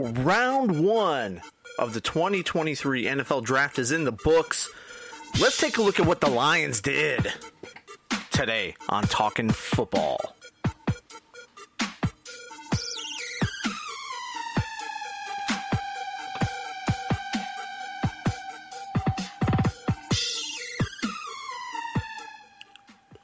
Round one of the 2023 NFL Draft is in the books. Let's take a look at what the Lions did today on Talking Football.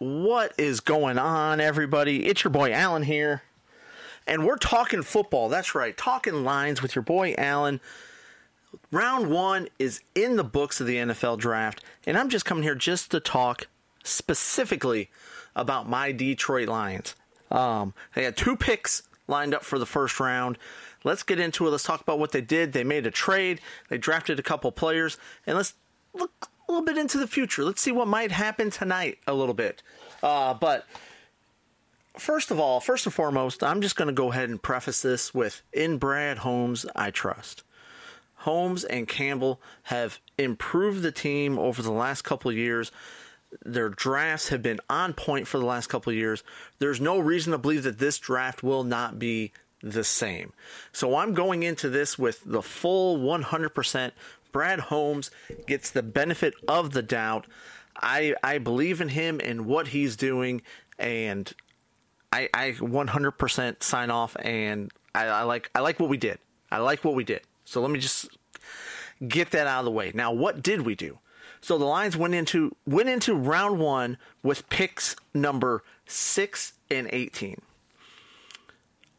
What is going on, everybody? It's your boy Allen here. And we're talking football. That's right. Talking Lions with your boy Allen. Round one is in the books of the NFL draft. And I'm just coming here just to talk specifically about my Detroit Lions. Um, they had two picks lined up for the first round. Let's get into it. Let's talk about what they did. They made a trade, they drafted a couple players, and let's look a little bit into the future. Let's see what might happen tonight a little bit. Uh, but first of all, first and foremost, I'm just going to go ahead and preface this with in Brad Holmes, I trust. Holmes and Campbell have improved the team over the last couple of years. Their drafts have been on point for the last couple of years. There's no reason to believe that this draft will not be the same. So I'm going into this with the full 100% Brad Holmes gets the benefit of the doubt. I I believe in him and what he's doing, and I I 100% sign off. And I, I like I like what we did. I like what we did. So let me just get that out of the way. Now, what did we do? So the Lions went into went into round one with picks number six and eighteen.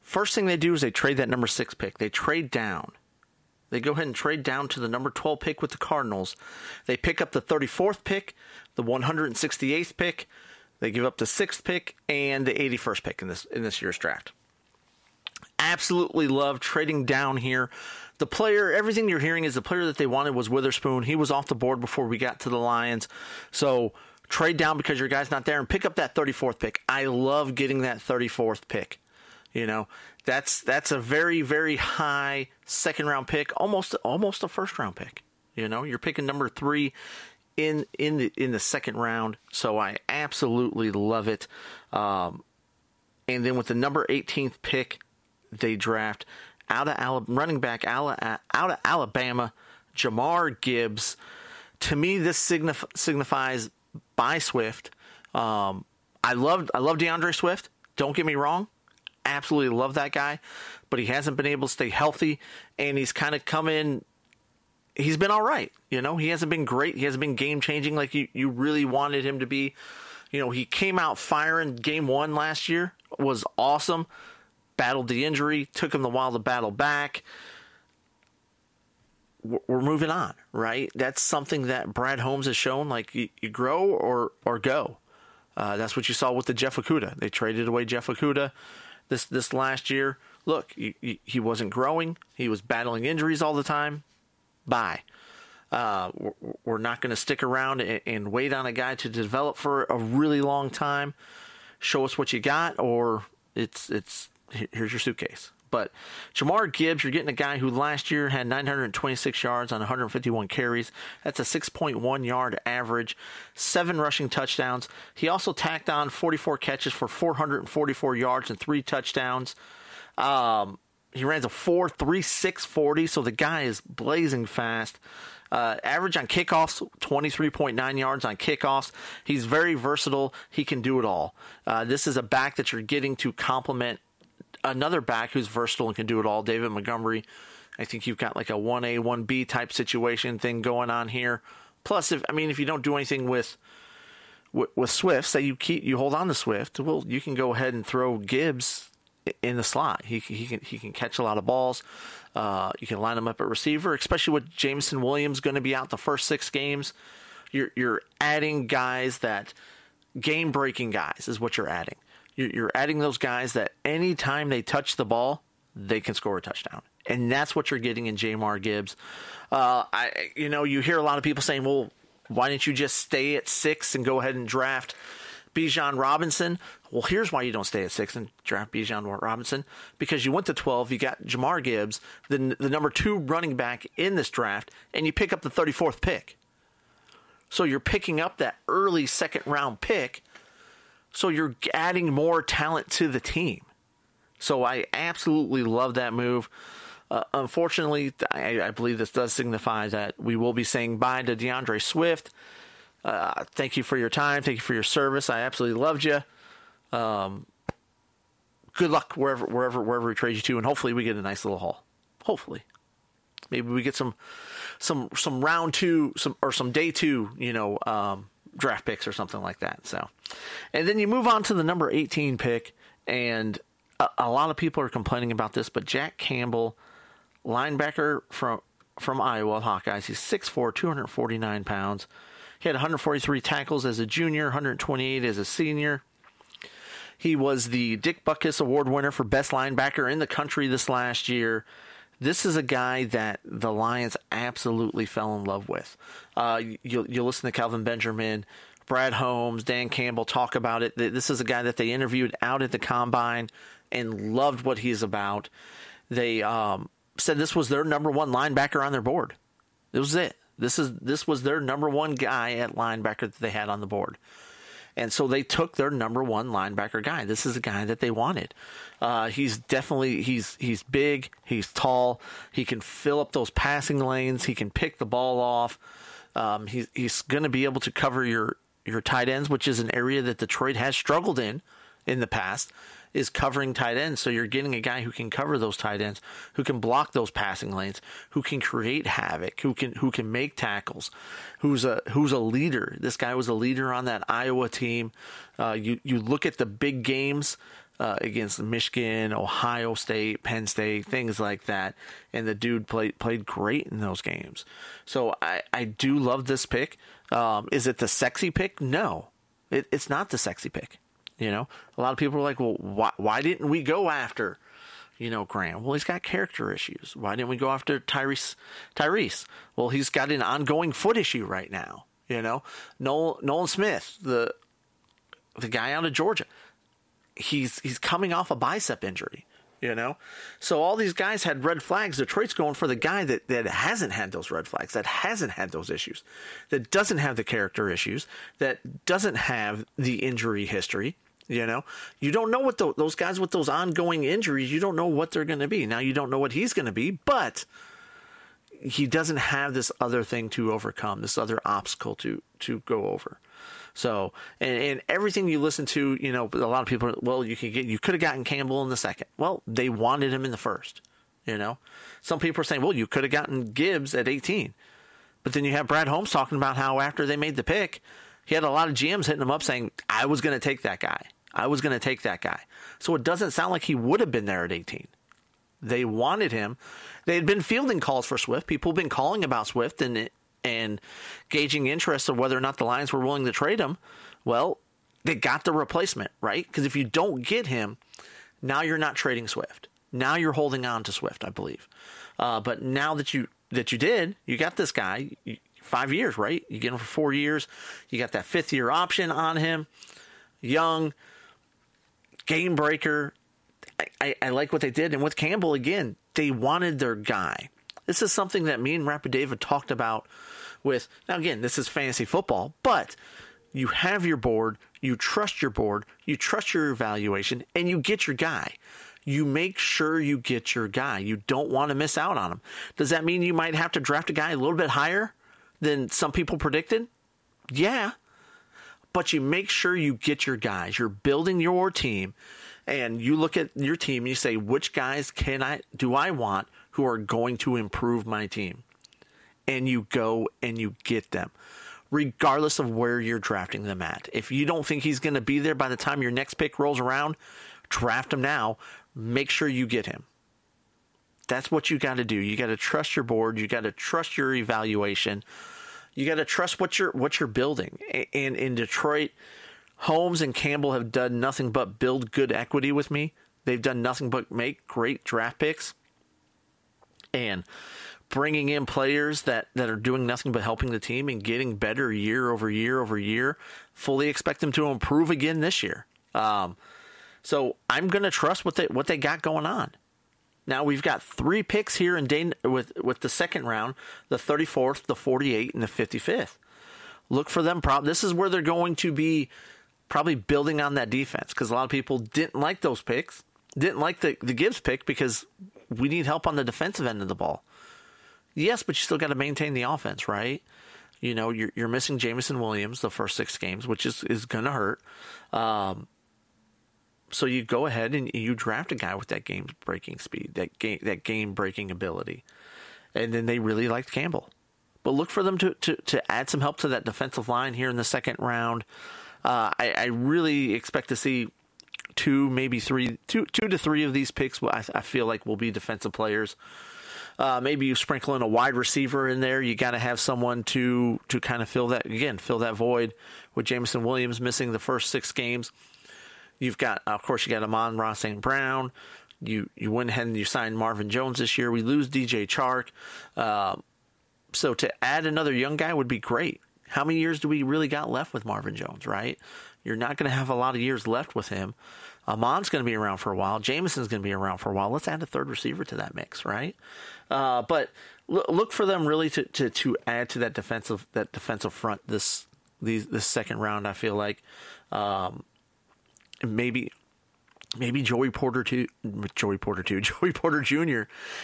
First thing they do is they trade that number six pick. They trade down. They go ahead and trade down to the number 12 pick with the Cardinals. They pick up the 34th pick, the 168th pick. They give up the sixth pick and the 81st pick in this in this year's draft. Absolutely love trading down here. The player, everything you're hearing is the player that they wanted was Witherspoon. He was off the board before we got to the Lions. So trade down because your guy's not there and pick up that 34th pick. I love getting that 34th pick. You know, that's that's a very very high second round pick, almost almost a first round pick. You know, you're picking number three in in the in the second round, so I absolutely love it. Um, and then with the number 18th pick, they draft out of Alabama, running back out of Alabama, Jahmyr Gibbs. To me, this signif- signifies by Swift. Um, I love I love D'Andre Swift. Don't get me wrong absolutely love that guy, but he hasn't been able to stay healthy, and he's kind of come in. He's been all right, you know. He hasn't been great. He hasn't been game changing like you, you really wanted him to be. You know, he came out firing game one last year, was awesome. Battled the injury, took him the while to battle back. We're moving on, right? That's something that Brad Holmes has shown. Like you, you grow or or go. Uh, that's what you saw with the Jeff Okudah. They traded away Jeff Okudah this this last year. Look, he, he wasn't growing. He was battling injuries all the time. Bye. Uh, we're not going to stick around and, wait on a guy to develop for a really long time. Show us what you got, or it's it's here's your suitcase. But Jahmyr Gibbs, you're getting a guy who last year had 926 yards on 151 carries. That's a 6.1 yard average, seven rushing touchdowns. He also tacked on 44 catches for 444 yards and three touchdowns. Um, he runs a 4 3 6 40, so the guy is blazing fast. Uh, average on kickoffs, 23.9 yards on kickoffs. He's very versatile. He can do it all. Uh, this is a back that you're getting to complement another back who's versatile and can do it all, David Montgomery. I think you've got like a 1A, 1B type situation thing going on here. Plus, if I mean, if you don't do anything with with, with Swift, say you keep you hold on to Swift, well, you can go ahead and throw Gibbs in the slot. He he can he can catch a lot of balls. Uh, you can line him up at receiver, especially with Jameson Williams going to be out the first six games. You're you're adding guys that game breaking guys is what you're adding You're, you're adding those guys that anytime they touch the ball, they can score a touchdown. And that's what you're getting in Jahmyr Gibbs. Uh, I, you know, you hear a lot of people saying, well, why didn't you just stay at six and go ahead and draft Bijan Robinson? Well, here's why you don't stay at six and draft Bijan Robinson because you went to 12, you got Jahmyr Gibbs, the, the number two running back in this draft, and you pick up the 34th pick. So you're picking up that early second round pick. So you're adding more talent to the team. So I absolutely love that move. Uh, unfortunately, I, I, believe this does signify that we will be saying bye to D'Andre Swift. Uh, thank you for your time. Thank you for your service. I absolutely loved you. Um, good luck wherever, wherever, wherever we trade you to, and hopefully we get a nice little haul. Hopefully, maybe we get some, some, some round two, some or some day two, you know, um, draft picks or something like that. So, and then you move on to the number eighteen pick, and a, a lot of people are complaining about this, but Jack Campbell linebacker from from Iowa Hawkeyes. He's 6'4", 249 pounds. He had 143 tackles as a junior, 128 as a senior. He was the Dick Butkus Award winner for best linebacker in the country this last year. This is a guy that the Lions absolutely fell in love with. Uh, you, you listen to Calvin Benjamin, Brad Holmes, Dan Campbell talk about it. This is a guy that they interviewed out at the combine and loved what he's about. They um, said this was their number one linebacker on their board. This was it. This is this was their number one guy at linebacker that they had on the board. And so they took their number one linebacker guy. This is a guy that they wanted. Uh, he's definitely he's he's big, he's tall, he can fill up those passing lanes, he can pick the ball off. Um, he's he's going to be able to cover your your tight ends, which is an area that Detroit has struggled in in the past is covering tight ends. So you're getting a guy who can cover those tight ends, who can block those passing lanes, who can create havoc, who can who can make tackles, who's a who's a leader. This guy was a leader on that Iowa team. Uh, you you look at the big games. Uh, against Michigan, Ohio State, Penn State, things like that, and the dude played played great in those games. So I, I do love this pick. Um, is it the sexy pick? No, it, it's not the sexy pick. You know, a lot of people are like, well, why, why didn't we go after, you know, Graham? Well, he's got character issues. Why didn't we go after Tyrese? Tyrese? Well, he's got an ongoing foot issue right now. You know, Nolan, Nolan Smith, the the guy out of Georgia, he's he's coming off a bicep injury. You know, so all these guys had red flags. Detroit's going for the guy that, that hasn't had those red flags, that hasn't had those issues, that doesn't have the character issues, that doesn't have the injury history, you know, you don't know what the, those guys with those ongoing injuries, you don't know what they're going to be. Now, you don't know what he's going to be, but he doesn't have this other thing to overcome, this other obstacle to to go over. So, and, and everything you listen to, you know, a lot of people, well, you could get, you could have gotten Campbell in the second. Well, they wanted him in the first. You know, some people are saying, well, you could have gotten Gibbs at 18. But then you have Brad Holmes talking about how after they made the pick, he had a lot of GMs hitting him up saying, I was going to take that guy. I was going to take that guy. So it doesn't sound like he would have been there at 18. They wanted him. They had been fielding calls for Swift. People have been calling about Swift and and gauging interest of whether or not the Lions were willing to trade him. Well, they got the replacement, right? Because if you don't get him, now you're not trading Swift. Now you're holding on to Swift, I believe. Uh, but now that you that you did, you got this guy. five years, right? You get him for four years. You got that fifth year option on him. Young, game breaker. I, I, I, like what they did. And with Campbell, again, they wanted their guy. This is something that me and Rapid David talked about with, now again, this is fantasy football, but you have your board, you trust your board, you trust your evaluation, and you get your guy. You make sure you get your guy. You don't want to miss out on him. Does that mean you might have to draft a guy a little bit higher than some people predicted? Yeah, but you make sure you get your guys. You're building your team and you look at your team and you say, which guys can I do I want who are going to improve my team? And you go and you get them. Regardless of where you're drafting them at. If you don't think he's going to be there by the time your next pick rolls around, draft him now. Make sure you get him. That's what you got to do. You got to trust your board. You got to trust your evaluation you got to trust what you're what you're building. And in Detroit, Holmes and Campbell have done nothing but build good equity with me. They've done nothing but make great draft picks and bringing in players that, that are doing nothing but helping the team and getting better year over year over year. Fully expect them to improve again this year. Um, so I'm going to trust what they what they got going on. Now we've got three picks here in day, with with the second round, the 34th, the 48th, and the 55th. Look for them. Prob- this is where they're going to be probably building on that defense because a lot of people didn't like those picks, didn't like the the Gibbs pick because we need help on the defensive end of the ball. Yes, but you still got to maintain the offense, right? You know, you're you're missing Jameson Williams the first six games, which is is going to hurt. Um, so you go ahead and you draft a guy with that game breaking speed, that game that game breaking ability, and then they really liked Campbell. But look for them to, to, to add some help to that defensive line here in the second round. Uh, I, I, really expect to see two, maybe three, two, two to three of these picks. I, I feel like will be defensive players. Uh, maybe you sprinkle in a wide receiver in there. You got to have someone to to kind of fill that again, fill that void with Jameson Williams missing the first six games. You've got, of course, you got Amon-Ra St. Brown. You you went ahead and you signed Marvin Jones this year. We lose DJ Chark. Uh, so to add another young guy would be great. How many years do we really got left with Marvin Jones, right? You're not going to have a lot of years left with him. Amon's going to be around for a while. Jameson's going to be around for a while. Let's add a third receiver to that mix, right? Uh, but look, look for them really to, to, to add to that defensive that defensive front this these this second round. I feel like um, maybe maybe Joey Porter too. Joey Porter too. Joey Porter Jr.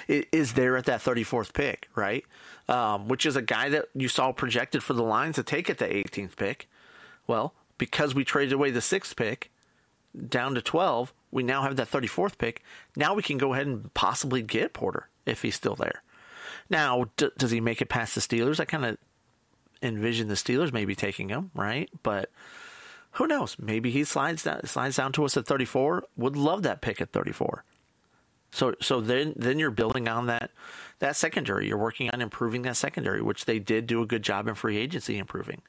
is there at that 34th pick, right? Um, which is a guy that you saw projected for the Lions to take at the 18th pick. Well, because we traded away the sixth pick down to 12, we now have that 34th pick. Now we can go ahead and possibly get Porter if he's still there. Now, d- does he make it past the Steelers? I kind of envision the Steelers maybe taking him, right? But who knows? Maybe he slides down, slides down to us at 34. Would love that pick at 34. So, so then, then you're building on that, that secondary. You're working on improving that secondary, which they did do a good job in free agency improving.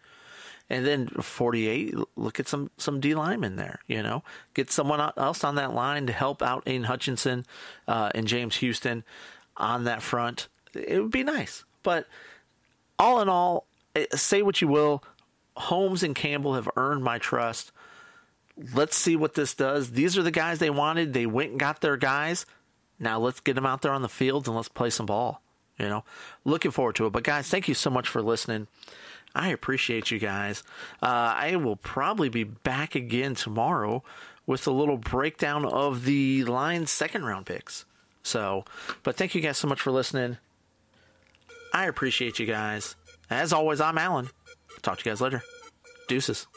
And then 48, look at some some D linemen there. You know, get someone else on that line to help out Aidan Hutchinson uh, and James Houston on that front. It would be nice. But all in all, eh, say what you will, Holmes and Campbell have earned my trust. Let's see what this does. These are the guys they wanted. They went and got their guys. Now let's get them out there on the field and let's play some ball. You know, looking forward to it. But guys, thank you so much for listening. I appreciate you guys. Uh, I will probably be back again tomorrow with a little breakdown of the Lions' second round picks. So, but thank you guys so much for listening. I appreciate you guys. As always, I'm Allen. Talk to you guys later. Deuces.